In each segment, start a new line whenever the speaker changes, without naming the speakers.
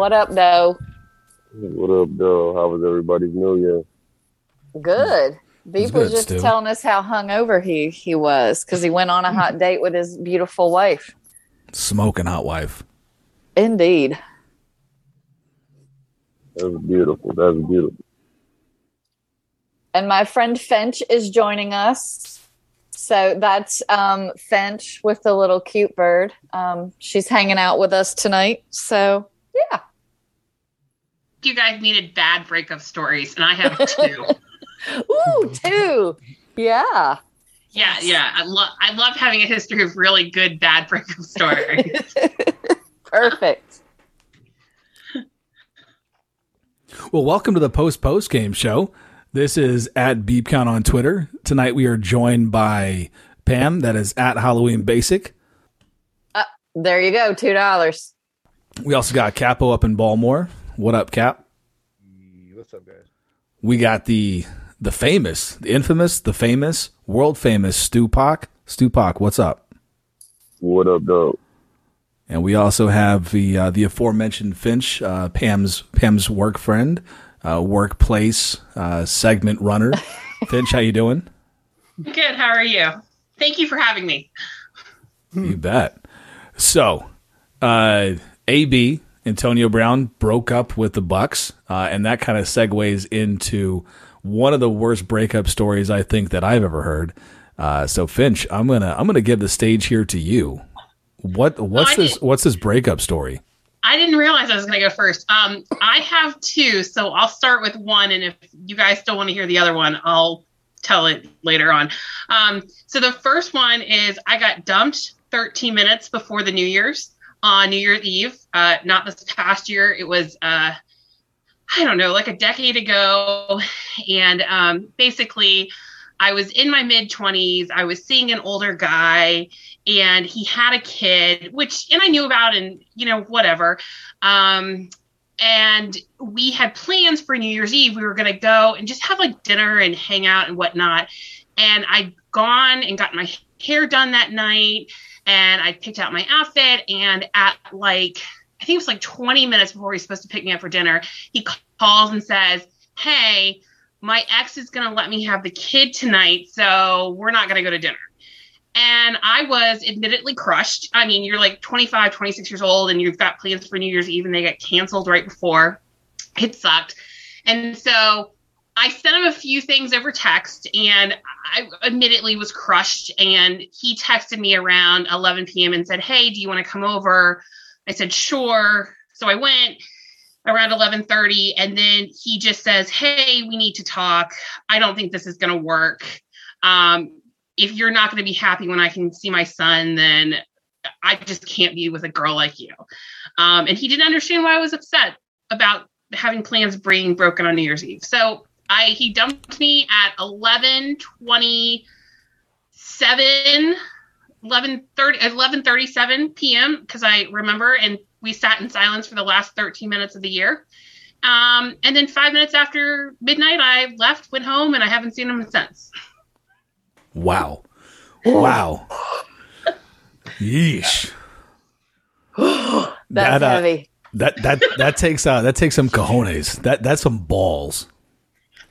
What up, though?
What up, though? How was everybody's New Year?
Good. Beef was just
Stu.
telling us how hungover he he was because he went on a hot date with his beautiful wife.
Smoking hot wife.
Indeed.
That was beautiful. That was beautiful.
And my friend Finch is joining us. So that's um, Finch with the little cute bird. Um, she's hanging out with us tonight. So yeah.
You guys needed bad breakup stories, and I have two.
Ooh, two. Yeah.
yeah, yeah. I love I love having a history of really good bad breakup stories.
Perfect.
Well, welcome to the post post game show. This is at Beep Count on Twitter. Tonight we are joined by Pam, that is at Halloween Basic.
Uh, there you go. Two dollars.
We also got Capo up in Baltimore. What up, Cap?
What's up, guys?
We got the the famous, the infamous, the famous, world famous Stu Pac. Stu Pac, what's up?
What up, though?
And we also have the uh, the aforementioned Finch, uh, Pam's Pam's work friend, uh, workplace uh, segment runner. Finch, how you doing?
good. How are you? Thank you for having me.
You bet. So, uh, AB Antonio Brown broke up with the Bucks, uh, and that kind of segues into one of the worst breakup stories I think that I've ever heard. Uh, so, Finch, I'm gonna I'm gonna give the stage here to you. What what's this what's this breakup story?
I didn't realize I was going to go first. Um, I have two, so I'll start with one, and if you guys still want to hear the other one, I'll tell it later on. Um, so the first one is I got dumped 13 minutes before the New Year's on New Year's Eve. Uh, not this past year. It was uh, I don't know, like a decade ago, and um, basically. I was in my mid 20s. I was seeing an older guy and he had a kid, which, and I knew about and, you know, whatever. Um, and we had plans for New Year's Eve. We were going to go and just have like dinner and hang out and whatnot. And I'd gone and got my hair done that night and I picked out my outfit. And at like, I think it was like 20 minutes before he's supposed to pick me up for dinner, he calls and says, Hey, my ex is going to let me have the kid tonight. So we're not going to go to dinner and I was admittedly crushed. I mean, you're like 25, 26 years old, and you've got plans for New Year's Eve, and they get canceled right before. It sucked. And so I sent him a few things over text, and I admittedly was crushed. And he texted me around 11 p.m. and said, Hey, do you want to come over? I said, Sure. So I went around 11:30 and then he just says, "Hey, we need to talk. I don't think this is going to work. Um, if you're not going to be happy when I can see my son, then I just can't be with a girl like you. Um, and he didn't understand why I was upset about having plans being broken on New Year's Eve. So I he dumped me at 11:27 11 11:37 p.m. because I remember and we sat in silence for the last 13 minutes of the year. Um, and then five minutes after midnight, I left, went home, and I haven't seen him since.
Wow. Wow. Yeesh.
That's
That, uh,
heavy.
That that that takes uh that takes some cojones. That that's some balls.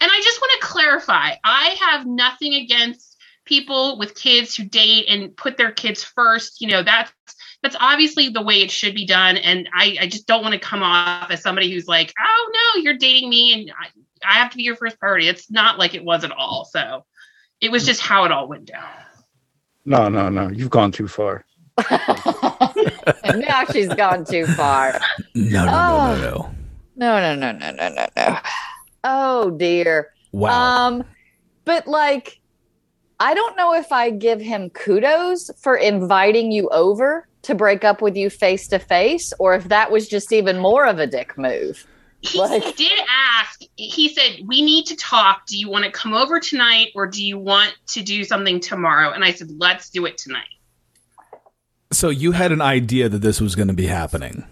And I just want to clarify I have nothing against people with kids who date and put their kids first. You know, that's that's obviously the way it should be done. And I, I just don't want to come off as somebody who's like, oh no, you're dating me and I, I have to be your first priority. It's not like it was at all. So it was just how it all went down.
No, no, no. You've gone too far.
and now she's gone too far.
No, no,
Oh.
no, no, no.
No, no, no, no, no, no, no. Oh dear.
Wow.
Um, but like, I don't know if I give him kudos for inviting you over to break up with you face to face, or if that was just even more of a dick move.
He
Like-
did ask, he said, We need to talk. Do you want to come over tonight or do you want to do something tomorrow? And I said, Let's do it tonight.
so you had an idea that this was going to be happening.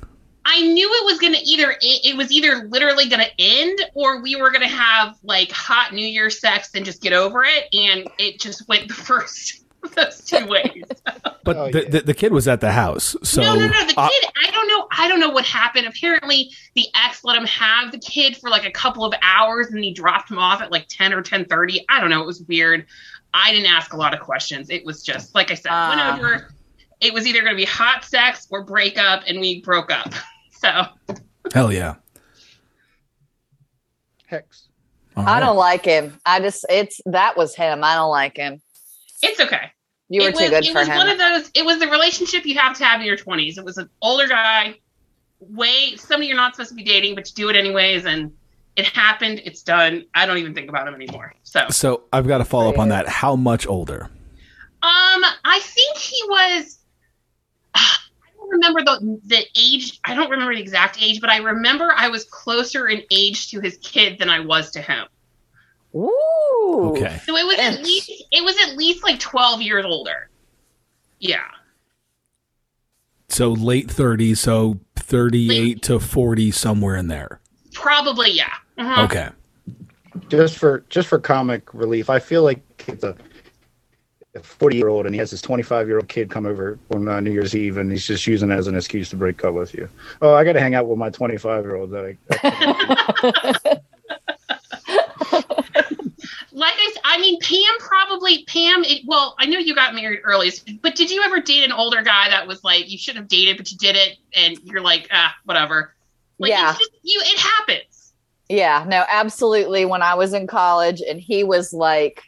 I knew it was going to either it, it was either literally going to end or we were going to have like hot New Year sex and just get over it. And it just went the first those two ways.
But
Oh,
the,
yeah.
the the kid was at the house, so
no, no, no. The kid,
uh,
I don't know. I don't know what happened. Apparently, the ex let him have the kid for like a couple of hours, and he dropped him off at like ten or ten thirty. I don't know. It was weird. I didn't ask a lot of questions. It was just like I said,
Ah.
whenever it was either going to be hot sex or break up, and we broke up. So
hell yeah.
Hex.
All
I
right.
don't like him. I just it's that was him. I don't like him.
it's okay.
You were
it
too
was,
good
it
for
was
him.
one of those. It was the relationship you have to have in your twenties. It was an older guy, way somebody you're not supposed to be dating, but you do it anyways, and it happened. It's done. I don't even think about him anymore. So,
So I've got to follow up on that. How much older?
Um, I think he was. I don't remember the the age. I don't remember the exact age, but I remember I was closer in age to his kid than I was to him.
Ooh.
Okay.
So it was at least it was at least like twelve years older. Yeah.
So late 30s, so 38 to 40 somewhere in there.
Probably, yeah. Mhm.
Okay.
Just for just for comic relief, I feel like it's a a 40 year old and he has his 25 year old kid come over on uh, New Year's Eve and he's just using it as an excuse to break up with you. Oh, I got to hang out with my 25 year old. That I,
Like I, s- I mean, Pam probably Pam. It, well, I know you got married early, but did you ever date an older guy that was like you shouldn't have dated, but you did it, and you're like, ah, whatever. Like,
Yeah.
it's just, you. It happens.
Yeah, no, absolutely. When I was in college and he was like,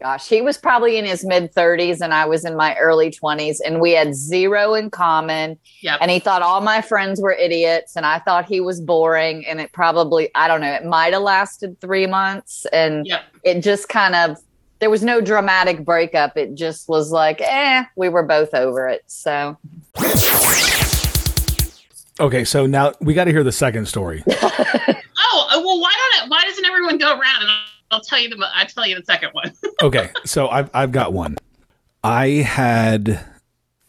gosh, he was probably in his mid 30s and I was in my early 20s and we had zero in common.
Yep.
And he thought all my friends were idiots and I thought he was boring. And it probably, I don't know, it might have lasted three months. And
Yep.
it just kind of, there was no dramatic breakup. It just was like, eh, we were both over it. So,
Okay, so now we got to hear the second story.
Oh uh, well, why don't it, why doesn't everyone go around and I'll, tell you the I'll tell you the second one.
Okay, so I've I've got one. I had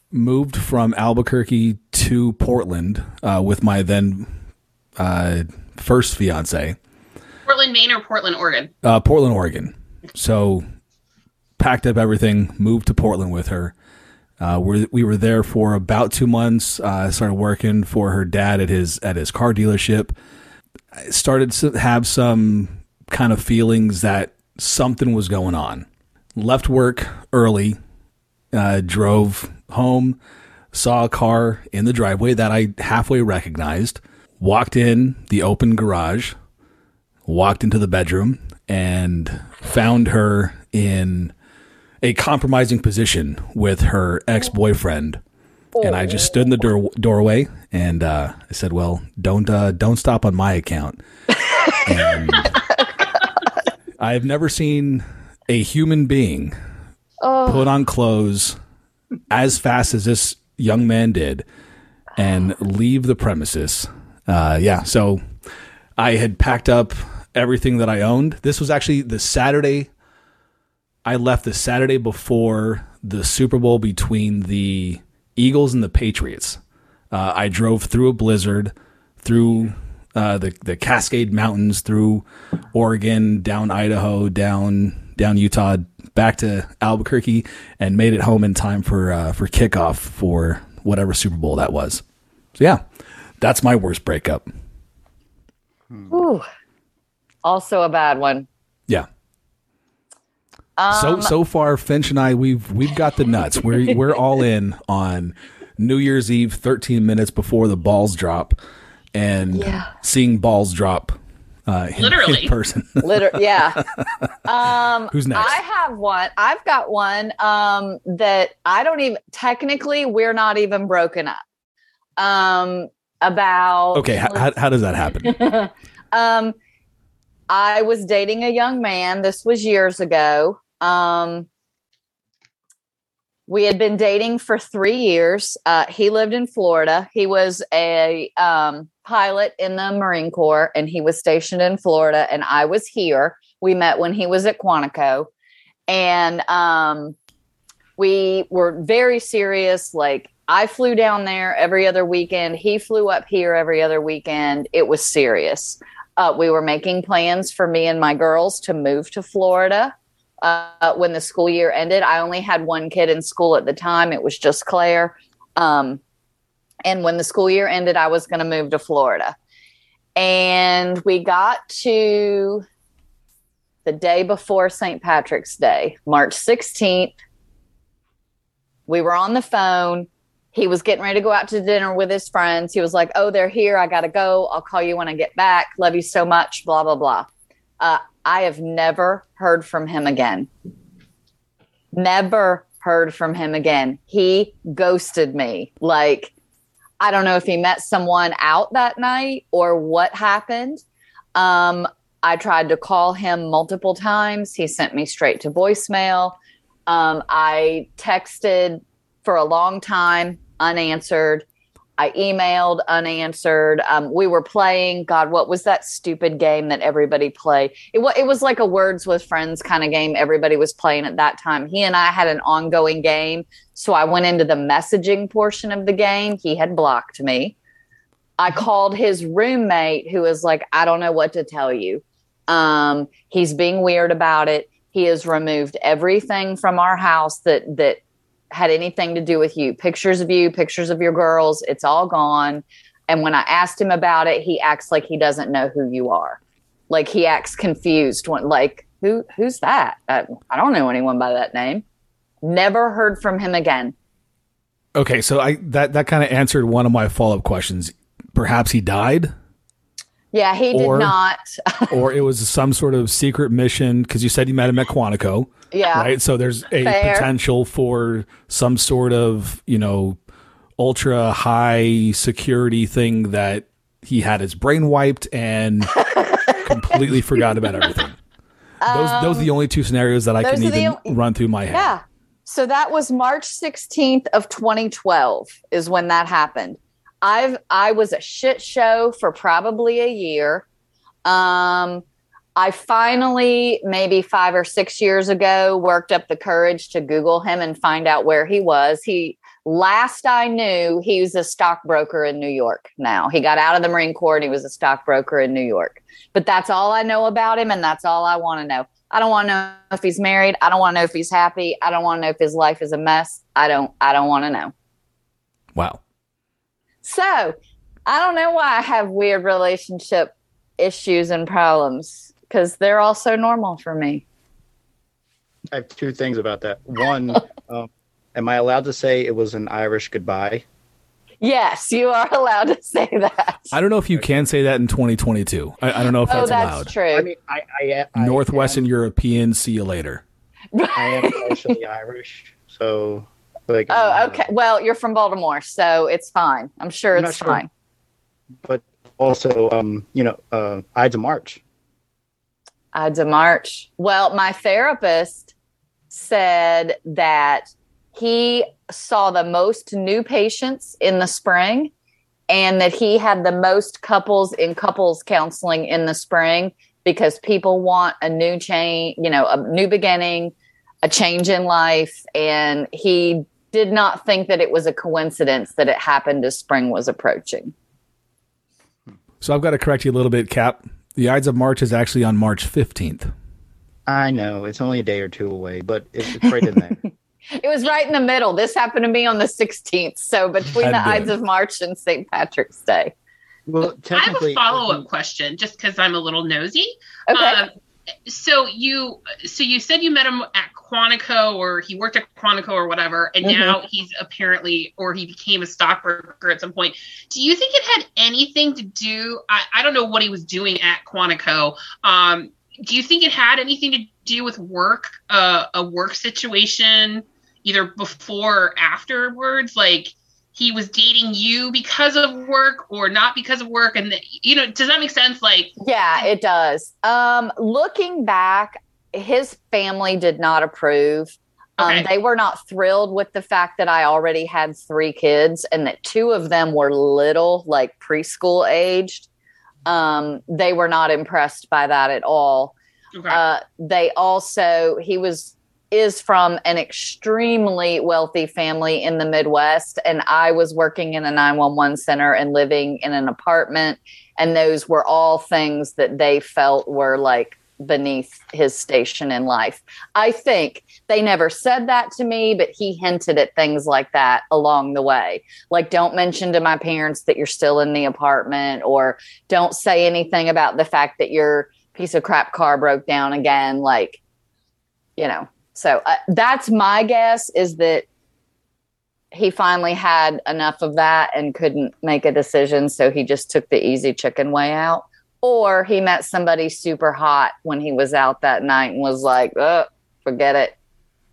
moved from Albuquerque to Portland uh, with my then uh, first fiance,
Portland, Maine, or Portland, Oregon.
uh, Portland, Oregon. So packed up everything, moved to Portland with her. Uh, we we were there for about two months. Uh, I started working for her dad at his at his car dealership. I started to have some kind of feelings that something was going on. Left work early, uh, drove home, saw a car in the driveway that I halfway recognized. Walked in the open garage, walked into the bedroom, and found her in a compromising position with her ex boyfriend. And I just stood in the door, doorway and uh, I said, "Well, don't uh, don't stop on my account." And I've never seen a human being
oh,
put on clothes as fast as this young man did and leave the premises. Uh, yeah, so I had packed up everything that I owned. This was actually the Saturday. I left the Saturday before the Super Bowl between the Eagles and the Patriots. Uh, I drove through a blizzard, through uh, the the Cascade Mountains, through Oregon, down Idaho, down down Utah, back to Albuquerque, and made it home in time for uh, for kickoff for whatever Super Bowl that was. So yeah, that's my worst breakup.
ooh. also a bad one.
Yeah.
Um,
So so far, Finch and I we've we've got the nuts. We're we're all in on New Year's Eve, thirteen minutes before the balls drop, and
Yeah.
seeing balls drop uh, in,
Literally.
in person.
Liter- yeah. Um,
Who's next?
I have one. I've got one um, that I don't even. Technically, we're not even broken up. Um, about
okay, h- how, how does that happen?
um, I was dating a young man. This was years ago. Um, we had been dating for three years. Uh, he lived in Florida. He was a um, pilot in the Marine Corps, and he was stationed in Florida, and I was here. We met when he was at Quantico, and um, we were very serious. Like I flew down there every other weekend. He flew up here every other weekend. It was serious. Uh, we were making plans for me and my girls to move to Florida uh, when the school year ended. I only had one kid in school at the time. It was just Claire. Um, and when the school year ended, I was going to move to Florida. And we got to the day before St. Patrick's Day, March 16th. We were on the phone. He was getting ready to go out to dinner with his friends. He was like, Oh, they're here. I got to go. I'll call you when I get back. Love you so much. Blah, blah, blah. Uh, I have never heard from him again. Never heard from him again. He ghosted me. Like, I don't know if he met someone out that night or what happened. Um, I tried to call him multiple times. He sent me straight to voicemail. Um, I texted for a long time, unanswered. I emailed unanswered. Um, we were playing. God, what was that stupid game that everybody played? It, was it was like a words with friends kind of game. Everybody was playing at that time. He and I had an ongoing game, so I went into the messaging portion of the game. He had blocked me. I called his roommate, who was like, "I don't know what to tell you." Um, he's being weird about it. He has removed everything from our house that that had anything to do with you. Pictures of you, pictures of your girls, it's all gone. And when I asked him about it, he acts like he doesn't know who you are. Like he acts confused when like who who's that? I, I don't know anyone by that name. Never heard from him again.
Okay, so I that that kind of answered one of my follow-up questions. Perhaps he died?
Yeah, he did
Or-
not.
or it was some sort of secret mission because you said you met him at Quantico,
yeah.
right? So there's a
Fair.
potential for some sort of you know ultra high security thing that he had his brain wiped and completely forgot about everything. Those those are the only two scenarios that I
Um,
can
are the
even run through my head.
Yeah. So that was March 16th of 2012 is when that happened. I've I was a shit show for probably a year. Um I finally maybe 5 or 6 years ago worked up the courage to google him and find out where he was. He last I knew he was a stockbroker in New York now. He got out of the Marine Corps and he was a stockbroker in New York. But that's all I know about him and that's all I want to know. I don't want to know if he's married. I don't want to know if he's happy. I don't want to know if his life is a mess. I don't I don't want to know.
Wow.
So, I don't know why I have weird relationship issues and problems cuz they're all so normal for me.
I have two things about that. One, um, am I allowed to say it was an Irish goodbye?
Yes, you are allowed to say that.
I don't know if you can say that in 2022. I, I don't know if
oh,
that's,
that's
allowed.
true.
I mean, I, I, I
Northwestern
am,
European, see you later.
I am partially Irish, so like.
oh, okay. Well, you're from Baltimore, so it's fine. I'm sure
I'm
it's
sure.
fine.
But also, um, you know, uh, Ides of March.
Ides of March. Well, my therapist said that he saw the most new patients in the spring and that he had the most couples in couples counseling in the spring because people want a new change, you know, a new beginning, a change in life. And he did not think that it was a coincidence that it happened as spring was approaching.
So I've got to correct you a little bit, Cap. The Ides of March is actually on March 15th.
I know it's only a day or two away, but it's, it's right in there.
It was right in the middle. This happened to me on the 16th. So between
Had
the
to do
Ides of March and St. Patrick's Day.
Well,
I have a follow up question just because I'm a little nosy.
Okay.
Um, so you so you said you met him at Quantico or he worked at Quantico or whatever, and
Mhm.
now he's apparently or he became a stockbroker at some point. Do you think it had anything to do? I, I don't know what he was doing at Quantico. Um, do you think it had anything to do with work, uh, a work situation, either before or afterwards? Like he was dating you because of work or not because of work, and the, you know, does that make sense? Like,
Yeah, it does. Um, looking back, his family did not approve. Um,
Okay.
They were not thrilled with the fact that I already had three kids and that two of them were little, like preschool aged. Um, they were not impressed by that at all.
okay.
Uh, they also he was is from an extremely wealthy family in the Midwest, and I was working in a nine one one center and living in an apartment, and those were all things that they felt were like beneath his station in life. I think they never said that to me, but he hinted at things like that along the way. Like, don't mention to my parents that you're still in the apartment, or don't say anything about the fact that your piece of crap car broke down again. Like, you know, so uh, that's my guess is that he finally had enough of that and couldn't make a decision. So he just took the easy chicken way out or he met somebody super hot when he was out that night and was like, oh, forget it.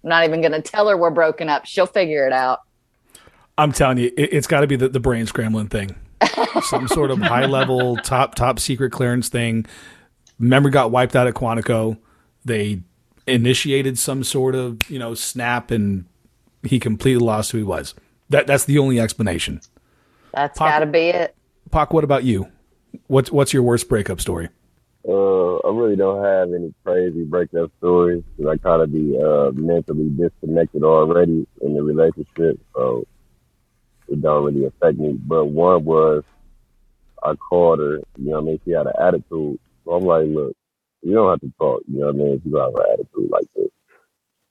I'm not even going to tell her we're broken up. She'll figure it out.
I'm telling you, it, has got to be the, the brain scrambling thing. Some sort of high level, top, top secret clearance thing. Memory got wiped out at Quantico. They initiated some sort of, you know, snap and he completely lost who he was. That That's the only explanation.
That's got to be it.
Pac, what about you? What's what's your worst breakup story?
Uh, I really don't have any crazy breakup stories because I kind of be uh, mentally disconnected already in the relationship, so it don't really affect me. But one was I called her, you know what I mean? She had an attitude. So I'm like, look, you don't have to talk, you know what I mean? If you have an attitude like this.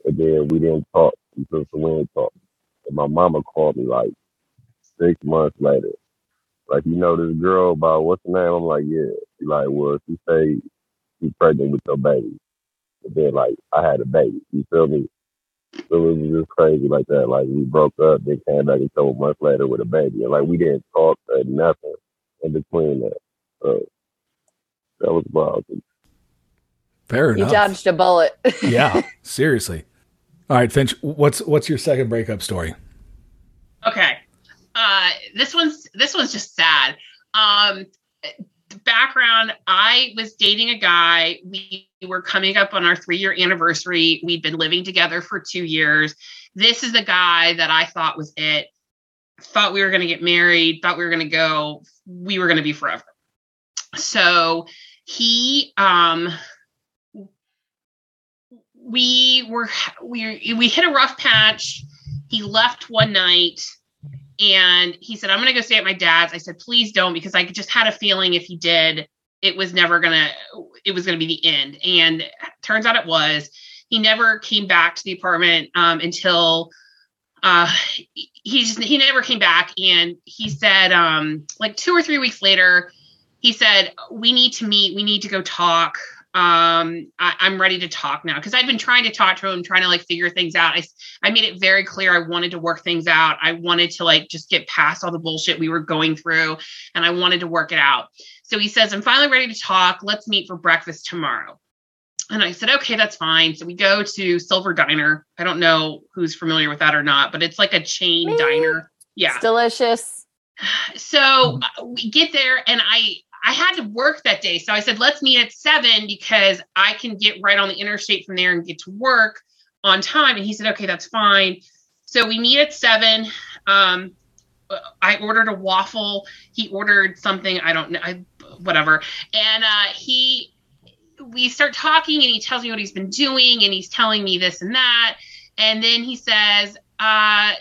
And then we didn't talk until so we didn't talk. And my mama called me like six months later like, you know this girl about what's the name? I'm like, yeah. She like, well, she say she's pregnant with your baby. And then like I had a baby. You feel me? So it was just crazy like that. Like we broke up, then came back a couple months later with a baby. And like we didn't talk or nothing in between that. So that was wild.
Fair enough.
You dodged a bullet.
yeah, seriously. All right, Finch, what's what's your second breakup story?
Okay. Uh, this one's this one's just sad. Um, background: I was dating a guy. We were coming up on our three year anniversary. We'd been living together for two years. This is the guy that I thought was it. Thought we were going to get married. Thought we were going to go. We were going to be forever. So he um we were we we hit a rough patch he left one night and he said, I'm to go stay at my dad's. I said, please don't, because I just had a feeling if he did, it was never to, it was to be the end. And turns out it was. He never came back to the apartment um, until uh, he just, he never came back. And he said, um, like two or three weeks later, he said, we need to meet. We need to go talk um I, am ready to talk now because I've been trying to talk to him, trying to like figure things out. I I made it very clear I wanted to work things out. I wanted to like just get past all the bullshit we were going through, and I wanted to work it out. So he says, I'm finally ready to talk. Let's meet for breakfast tomorrow. And I said, okay, that's fine. So we go to Silver Diner. I don't know who's familiar with that or not, but it's like a chain Me. diner. Yeah.
It's delicious.
So uh, we get there and I I had to work that day. So I said, let's meet at seven because I can get right on the interstate from there and get to work on time. And he said, okay, that's fine. So we meet at seven. Um, I ordered a waffle. He ordered something. I don't know. I, whatever. And uh, he, we start talking and he tells me what he's been doing and he's telling me this and that. And then he says, uh,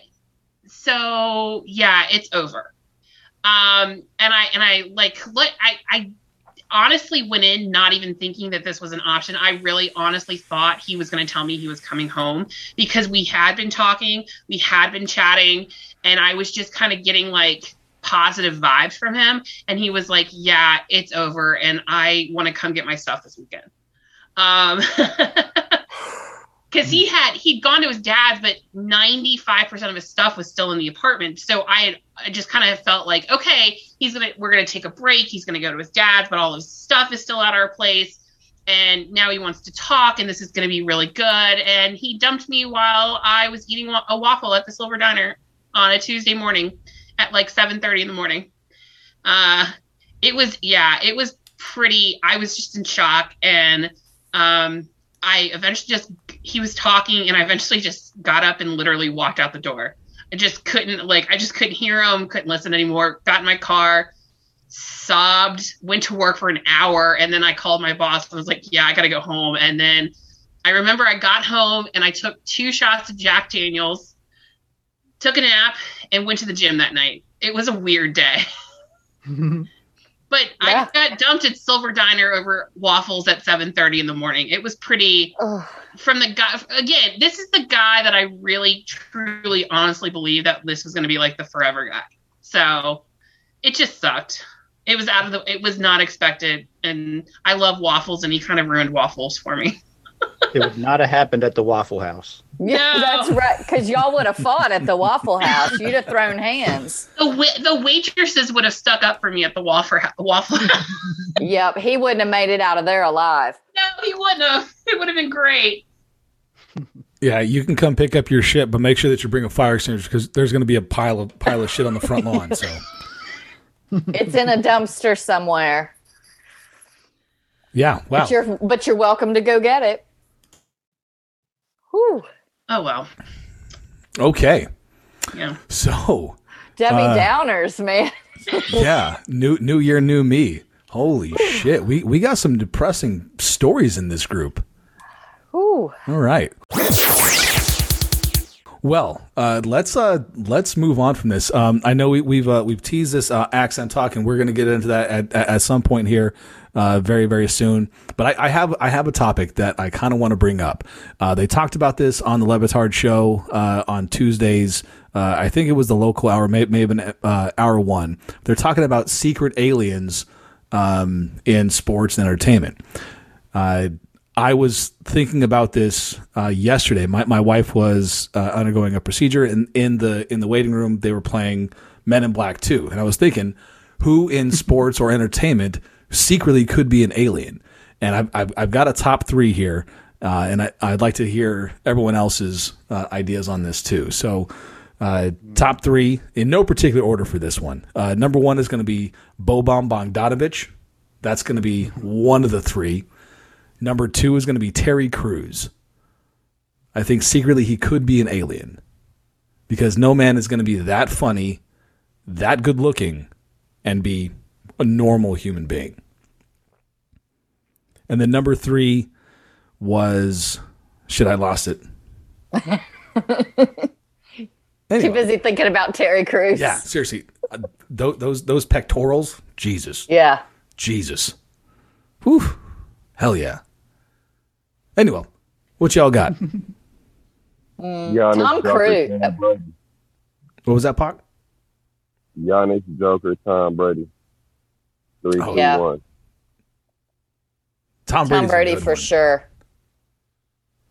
so yeah, it's over. Um, and I and I like look, I I honestly went in not even thinking that this was an option. I really honestly thought he was going to tell me he was coming home because we had been talking, we had been chatting, and I was just kind of getting like positive vibes from him. And he was like, Yeah, it's over, and I want to come get my stuff this weekend. Um, because he had he'd gone to his dad's, but ninety five percent of his stuff was still in the apartment. So I had I just kind of felt like, okay, he's gonna we're gonna take a break. He's gonna go to his dad's, but all his stuff is still at our place. And now he wants to talk, and this is gonna be really good. And he dumped me while I was eating a waffle at the Silver Diner on a Tuesday morning at like seven thirty in the morning. Uh, it was yeah, it was pretty. I was just in shock, and um, I eventually just he was talking and I eventually just got up and literally walked out the door. I just couldn't like I just couldn't hear him, couldn't listen anymore. Got in my car, sobbed, went to work for an hour, and then I called my boss. I was like, "Yeah, I got to go home." And then I remember I got home and I took two shots of Jack Daniels, took a nap, and went to the gym that night. It was a weird day. But
Yeah.
I got dumped at Silver Diner over waffles at 7:30 in the morning. It was pretty
Ugh.
From the guy again. This is the guy that I really, truly, honestly believe that this was going to be like the forever guy. So it just sucked. It was out of the. It was not expected, and I love waffles, and he kind of ruined waffles for me.
It would not have happened at the Waffle House.
Yeah,
No.
that's right. Because y'all would have fought at the Waffle House. You'd have thrown hands.
The wa- the waitresses would have stuck up for me at the waffle waffle. House.
Yep, he wouldn't have made it out of there alive.
no, he wouldn't have. It would have been great.
Yeah, you can come pick up your shit, but make sure that you bring a fire extinguisher because there's going to be a pile of pile of shit on the front lawn. So
It's in a dumpster somewhere.
yeah, wow.
But you're but you're welcome to go get it. Whew.
Oh well.
Okay,
Yeah.
so
Debbie
Uh,
Downers, man.
yeah, new new year, new me. Holy shit, we we got some depressing stories in this group.
Whew.
All right. Well, uh, let's uh, let's move on from this. Um, I know we, we've uh, we've teased this uh, accent talk, and we're going to get into that at, at, some point here, uh, very very soon. But I, I have I have a topic that I kind of want to bring up. Uh, they talked about this on the Le Batard show on Tuesdays. I think it was the local hour, may, may have been hour one. They're talking about secret aliens um, in sports and entertainment. I was thinking about this uh, yesterday. My my wife was uh, undergoing a procedure, and in the in the waiting room, they were playing Men in Black Two, and I was thinking, who in sports or entertainment secretly could be an alien? And I've I've, I've got a top three here, uh, and I, I'd like to hear everyone else's uh, ideas on this too. So. Uh, top three in no particular order for this one. Uh, number one is going to be Boban Bogdanovic. That's going to be one of the three. Number two is going to be Terry Crews. I think secretly he could be an alien because no man is going to be that funny, that good looking, and be a normal human being. And then number three was shit. I lost it.
Too busy thinking about Terry Crews.
yeah, seriously, uh, those those those pectorals, Jesus.
Yeah.
Jesus. Whew. Hell yeah. Anyway, what y'all got?
Giannis,
Tom
Joker,
Cruise.
Tom
What was that, Pac?
Giannis, Joker, Tom Brady. Three,
Oh,
two,
Yeah.
one.
Tom,
Tom Brady for
one.
sure.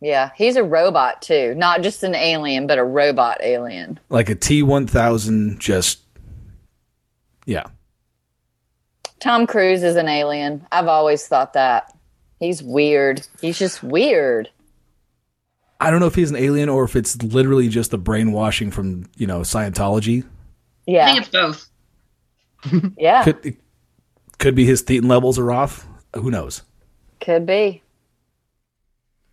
Yeah, he's a robot too, not just an alien, but a robot alien.
Like a T one thousand, just yeah.
Tom Cruise is an alien. I've always thought that. He's weird. He's just weird.
I don't know if he's an alien or if it's literally just the brainwashing from you know Scientology.
Yeah, I
think it's both.
yeah. Could,
Could could be his thetan levels are off. Who knows?
Could be.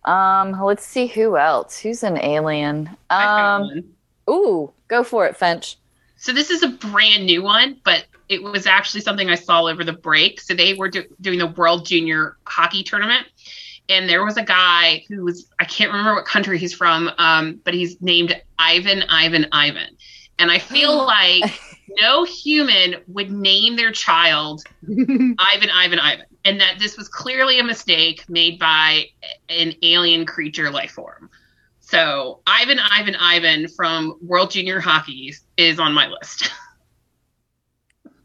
Um, let's see who else. Who's an alien?
I found
Um,
one.
ooh, go for it, Finch.
So this is a brand new one, but it was actually something I saw over the break. So they were do- doing the World Junior Hockey Tournament, and there was a guy who was I can't remember what country he's from, um, but he's named Ivan, Ivan, Ivan, and I feel like no human would name their child Ivan, Ivan, Ivan, and that this was clearly a mistake made by an alien creature life form. So Ivan, Ivan, Ivan from World Junior Hockey is on my list.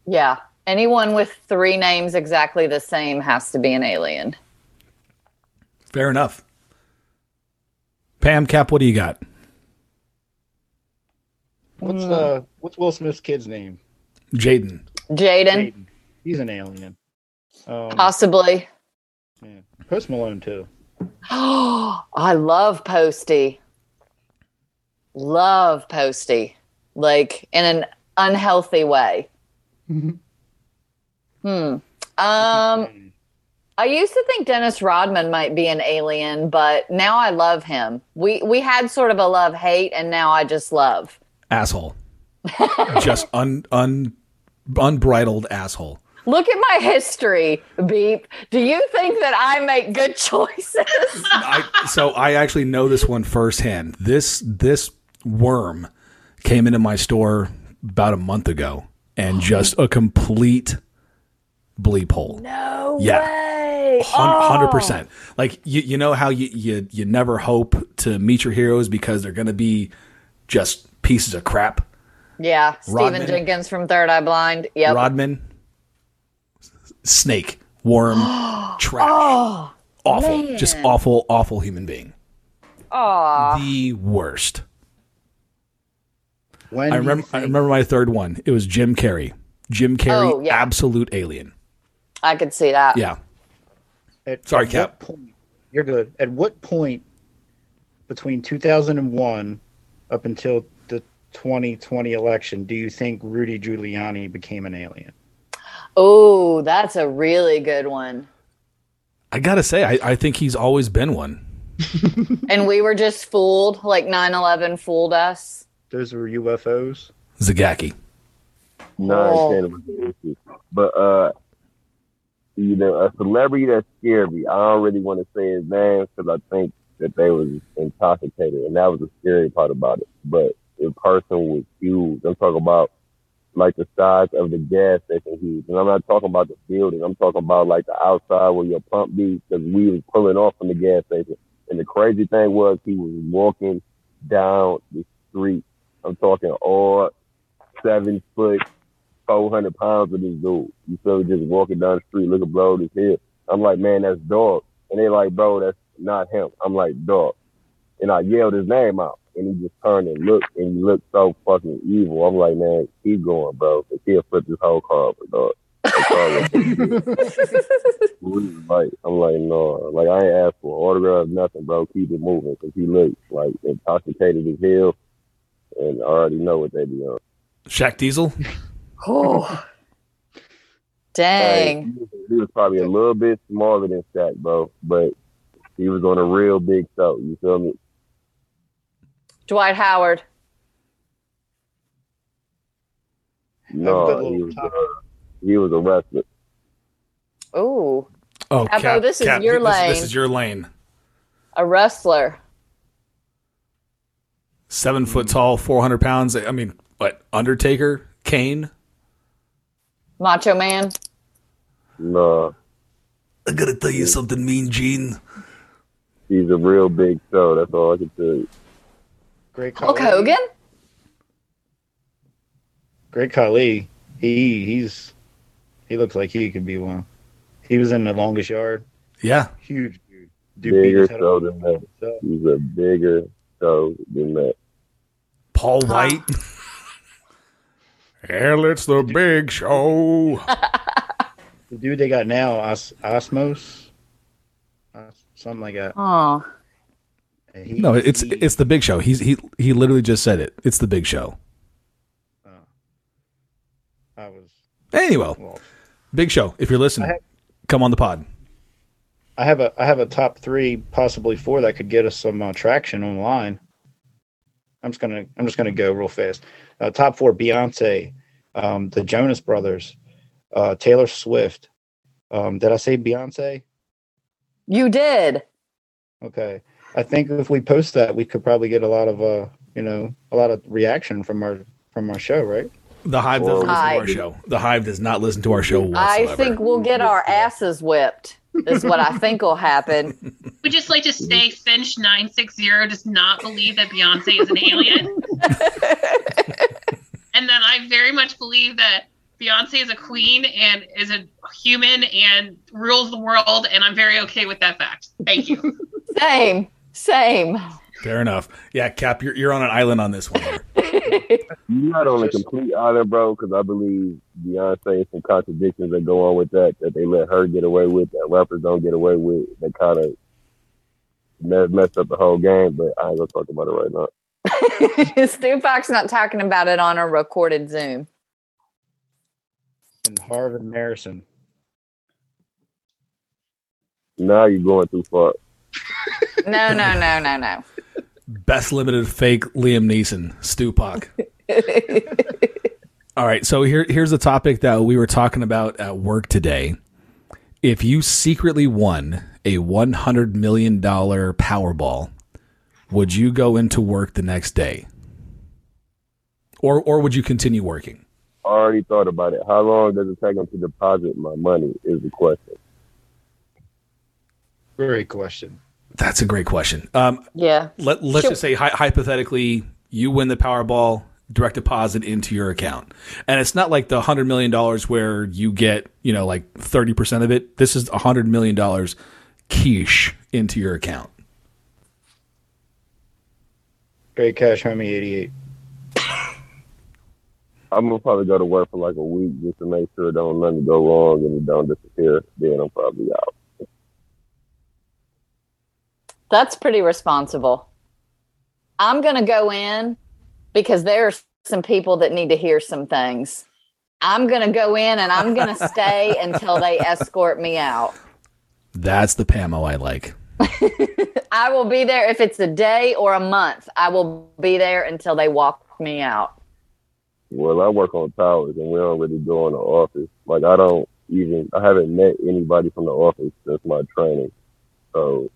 Yeah. Anyone with three names exactly the same has to be an alien.
Fair enough. Pam Cap, what do you got?
What's
Hmm.
uh what's Will Smith's kid's name?
Jaden.
Jaden,
He's an alien. Um,
possibly.
yeah. Post Malone too.
Oh, I love Posty. Love Posty. Like in an unhealthy way. Hmm. Um, I used to think Dennis Rodman might be an alien, but now I love him. We we had sort of a love hate, and now I just love.
Asshole. just un un unbridled asshole.
Look at my history, Beep. Do you think that I make good choices?
I, so I actually know this one firsthand. This this worm came into my store about a month ago and just a complete bleep hole.
No
Yeah.
way. Oh.
Hundred
Oh.
percent. Like you, you know how you, you you never hope to meet your heroes because they're going to be just pieces of crap.
Yeah, Stephan
Rodman.
Jenkins from Third Eye Blind. Yep.
Rodman, snake, worm, trash,
oh,
awful,
man.
just awful, awful human being.
aw.
The worst.
When
I
do you
remember. I remember my third one. It was Jim Carrey. Jim oh, Carrey,
Oh, yeah.
absolute alien.
I could see that.
Yeah.
At,
Sorry,
at
Cap.
point- you're good. At what point between 2001 up until the 2020 election do you think Rudy Giuliani became an alien?
Oh, that's a really good one.
I gotta say, I, I think he's always been one.
And we were just fooled, like 9 11 fooled us.
Those were UFOs.
Zagaki.
No,
Oh.
I understand the issue. But uh, you know, a celebrity that scared me. I don't really want to say his name because I think that they was intoxicated, and that was the scary part about it. But the person was huge. I'm talking about like the size of the gas station huge, and I'm not talking about the building. I'm talking about like the outside where your pump be because we was pulling off from the gas station. And the crazy thing was he was walking down the street. I'm talking all seven foot, 400 pounds of this dude. You feel me? Just walking down the street looking below his head. I'm like, man, that's dog. And they like, bro, that's not him. I'm like, dog. And I yelled his name out. And he just turned and looked, and he looked so fucking evil. I'm like, man, keep going, bro. Cause he'll flip this whole car over, dog. The car was- we was like, I'm like, no, like I ain't asked for an autograph, nothing, bro. Keep it moving, cause he looked like intoxicated as hell, and I already know what they be on.
Shaq Diesel.
Oh.
Hey,
Dang.
he was- he was probably a little bit smaller than Shaq, bro, but he was on a real big show. You feel me?
Dwight Howard.
No, he was, uh, he was a wrestler.
Ooh,
Oh,
Capo, this is your
this,
lane.
This is your lane.
a wrestler.
Seven foot hmm. tall, four hundred pounds. I mean, what? Undertaker, Kane.
Macho Man.
No,
I gotta tell you something, Mean Gene.
he's a real big show. That's all I can tell you.
Great
Hulk
Khali.
Hogan.
Great Khali. He he's he looks like he could be one. He was in the longest yard.
Yeah,
Huge dude. Dude
Bigger show than that. He's a bigger show than that.
Paul Wight. Hell, it's the big show.
the dude they got now, Os- Osmos, Os- something like that.
Oh,
he-
No, it's
he-
it's the big show. He's he he literally just said it. It's the big show.
I was
Anyway,
well.
big show. If you're listening,
have-
come on the pod.
I have a I have a top three, possibly four that could get us some uh, traction online. I'm just gonna I'm just gonna go real fast. Uh, top four: Beyonce, um, the Jonas Brothers, uh, Taylor Swift. Um, did I say Beyonce?
you did.
Okay. I think if we post that, we could probably get a lot of uh, you know, a lot of reaction from our from our show, right?
The Hive doesn't listen to our show. The Hive does not listen to our show whatsoever.
I think we'll get our asses whipped. Is what I think will happen.
We just like to say Finch nine six zero does not believe that Beyonce is an alien, and then I very much believe that Beyonce is a queen and is a human and rules the world, and I'm very okay with that fact. Thank you.
Same. Same.
Fair enough. Yeah, Cap, you're you're on an island on this one. Here.
You're not on a complete island, bro, because I believe Beyonce has some contradictions that go on with that that they let her get away with that rappers don't get away with. That kind of mess, messed up the whole game. But I ain't gonna talk about it right now.
Stupac's not talking about it on a recorded Zoom.
And Harv and Marison.
Now you're going too far.
No, no, no, no, no.
Best limited fake Liam Neeson, Stupak. All right, so here here's a topic that we were talking about at work today. If you secretly won a one hundred million dollar Powerball, would you go into work the next day, or or would you continue working?
I already thought about it. How long does it take them to deposit my money? Is the question.
Great question.
That's a great question. Um,
Yeah.
let, let's
Sure.
just say hy- hypothetically, you win the Powerball, direct deposit into your account, and it's not like the hundred million dollars where you get you know like thirty percent of it. This is a hundred million dollars quiche into your account.
Great cash, homie. Eighty-eight.
I'm gonna probably go to work for like a week just to make sure don't nothing go wrong and it don't disappear. Then I'm probably out.
That's pretty responsible. I'm going to go in because there are some people that need to hear some things. I'm going to go in and I'm going to stay until they escort me out.
That's the Pamo I like.
I will be there if it's a day or a month. I will be there until they walk me out.
Well, I work on towers and we don't really go in the office. Like I don't even I haven't met anybody from the office since my training. So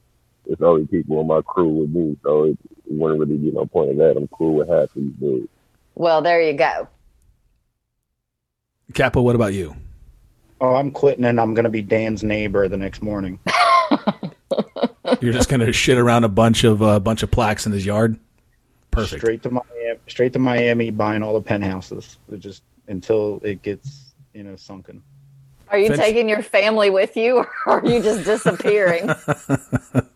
it's only people in my crew with me. So it, it wouldn't really be no point in that. I'm cool with half these dudes.
Well, there you go.
Capo, what about you?
Oh, I'm quitting and I'm gonna be Dan's neighbor the next morning.
You're just gonna shit around a bunch of a uh, bunch of plaques in his yard. Perfect.
Straight to Miami. Straight to Miami, buying all the penthouses. Just until it gets you know sunken.
Are you
Finch-
taking your family with you or are you just disappearing?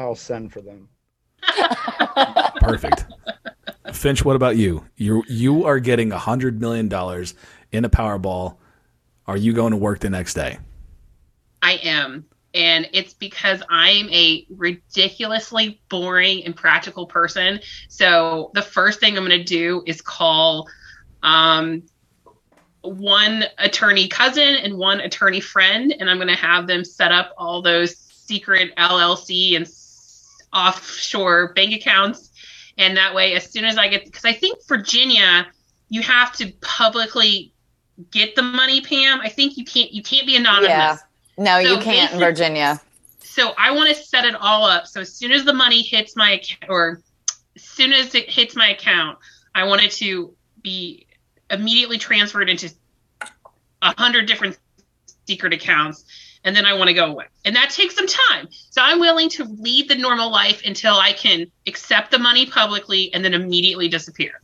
I'll send for them.
Perfect. Finch, what about you? You you are getting a hundred million dollars in a Powerball. Are you going to work the next day?
I am. And it's because I'm a ridiculously boring and practical person. So the first thing I'm going to do is call um, one attorney cousin and one attorney friend, and I'm going to have them set up all those secret LLC and s- offshore bank accounts. And that way, as soon as I get, because I think Virginia, you have to publicly get the money, Pam. I think you can't. You can't be anonymous.
Yeah. No, you can't in Virginia.
So I want to set it all up. So as soon as the money hits my account, or as soon as it hits my account, I want it to be immediately transferred into a hundred different secret accounts, and then I want to go away. And that takes some time. So I'm willing to lead the normal life until I can accept the money publicly and then immediately disappear.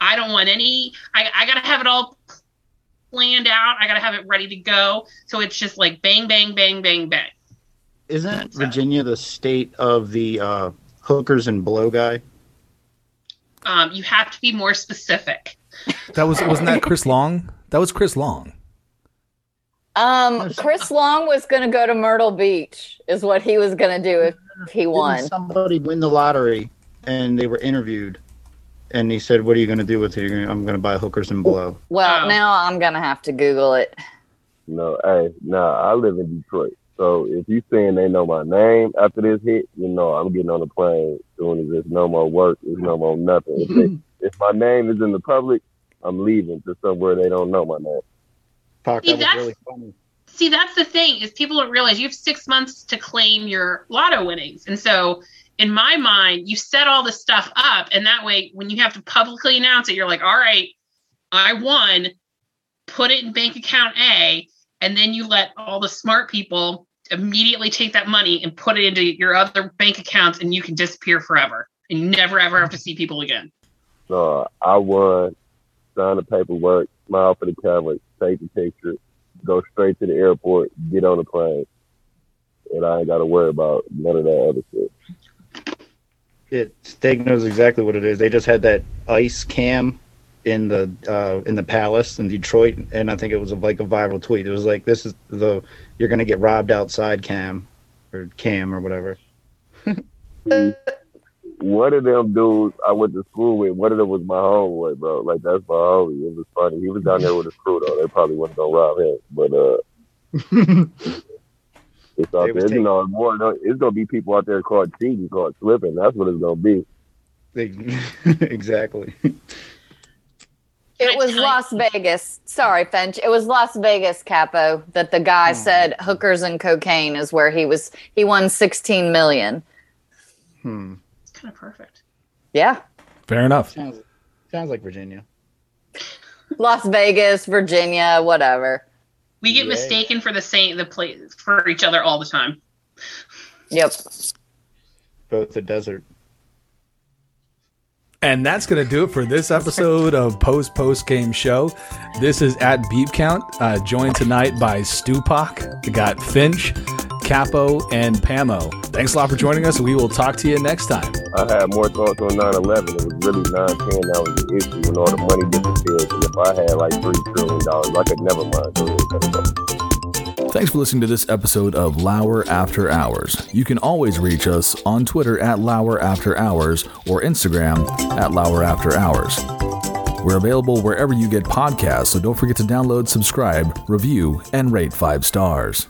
I don't want any. I, I gotta have it all planned out. I gotta have it ready to go. So it's just like bang, bang, bang, bang, bang.
Isn't
So-
Virginia the state of the uh, hookers and blow guy?
Um, you have to be more specific.
That was wasn't that Chris Long? That was Chris Long.
Um, Chris Long was going to go to Myrtle Beach, is what he was going to do if he
Didn't
won.
somebody win the lottery and they were interviewed, and he said, "What are you going to do with it? You're gonna, I'm going to buy hookers and blow."
Well,
Oh.
now I'm going to have to Google it.
No, hey, nah, I live in Detroit. So if you saying they know my name after this hit, you know I'm getting on the plane as soon as there's no more work, there's no more nothing. If, they, if my name is in the public, I'm leaving to somewhere they don't know my name.
Fuck,
See,
that was
that's-
really funny.
See, that's the thing is people don't realize you have six months to claim your lotto winnings, and so in my mind, you set all this stuff up, and that way, when you have to publicly announce it, you're like, "All right, I won." Put it in bank account A, and then you let all the smart people immediately take that money and put it into your other bank accounts, and you can disappear forever, and you never ever have to see people again.
So I won, signed the paperwork, smile for the camera, take the picture, go straight to the airport, get on the plane. And I ain't got to worry about none of that other shit.
It Steak knows exactly what it is. They just had that ice cam in the uh, in the palace in Detroit, and I think it was like a viral tweet. It was like, "This is the you're gonna get robbed outside cam or cam or whatever."
One of them dudes I went to school with, one of them was my homeboy, bro. Like, that's my homie. It was funny. He was down there with his crew, though. They probably wasn't going to rob him. But, uh, it's out
They was
there. You
taking-
know, more, it's going to be people out there called cheating, called slipping. That's what it's going to be.
Exactly.
It was Las Vegas. Sorry, Finch. It was Las Vegas, Capo, that the guy
Oh.
said hookers and cocaine is where he was. He won 16 million.
Hmm.
It's kind of perfect.
Yeah.
Fair enough.
Sounds sounds like Virginia.
Las Vegas, Virginia, whatever.
We get
Yay.
mistaken for the same the place for each other all the time.
Yep.
Both the desert.
And that's going to do it for this episode of Post Post Game Show. This is at Beep Count, uh, joined tonight by Stupak. We got Finch, Capo, and Pamo. Thanks a lot for joining us. We will talk to you next time.
I had more thoughts on 9 11. It was really 9 10 that was the issue when all the money disappeared. And if I had like $3 trillion, I could never mind.
Thanks for listening to this episode of Lauer After Hours. You can always reach us on Twitter at Lauer After Hours or Instagram at Lauer After Hours. We're available wherever you get podcasts, so don't forget to download, subscribe, review, and rate five stars.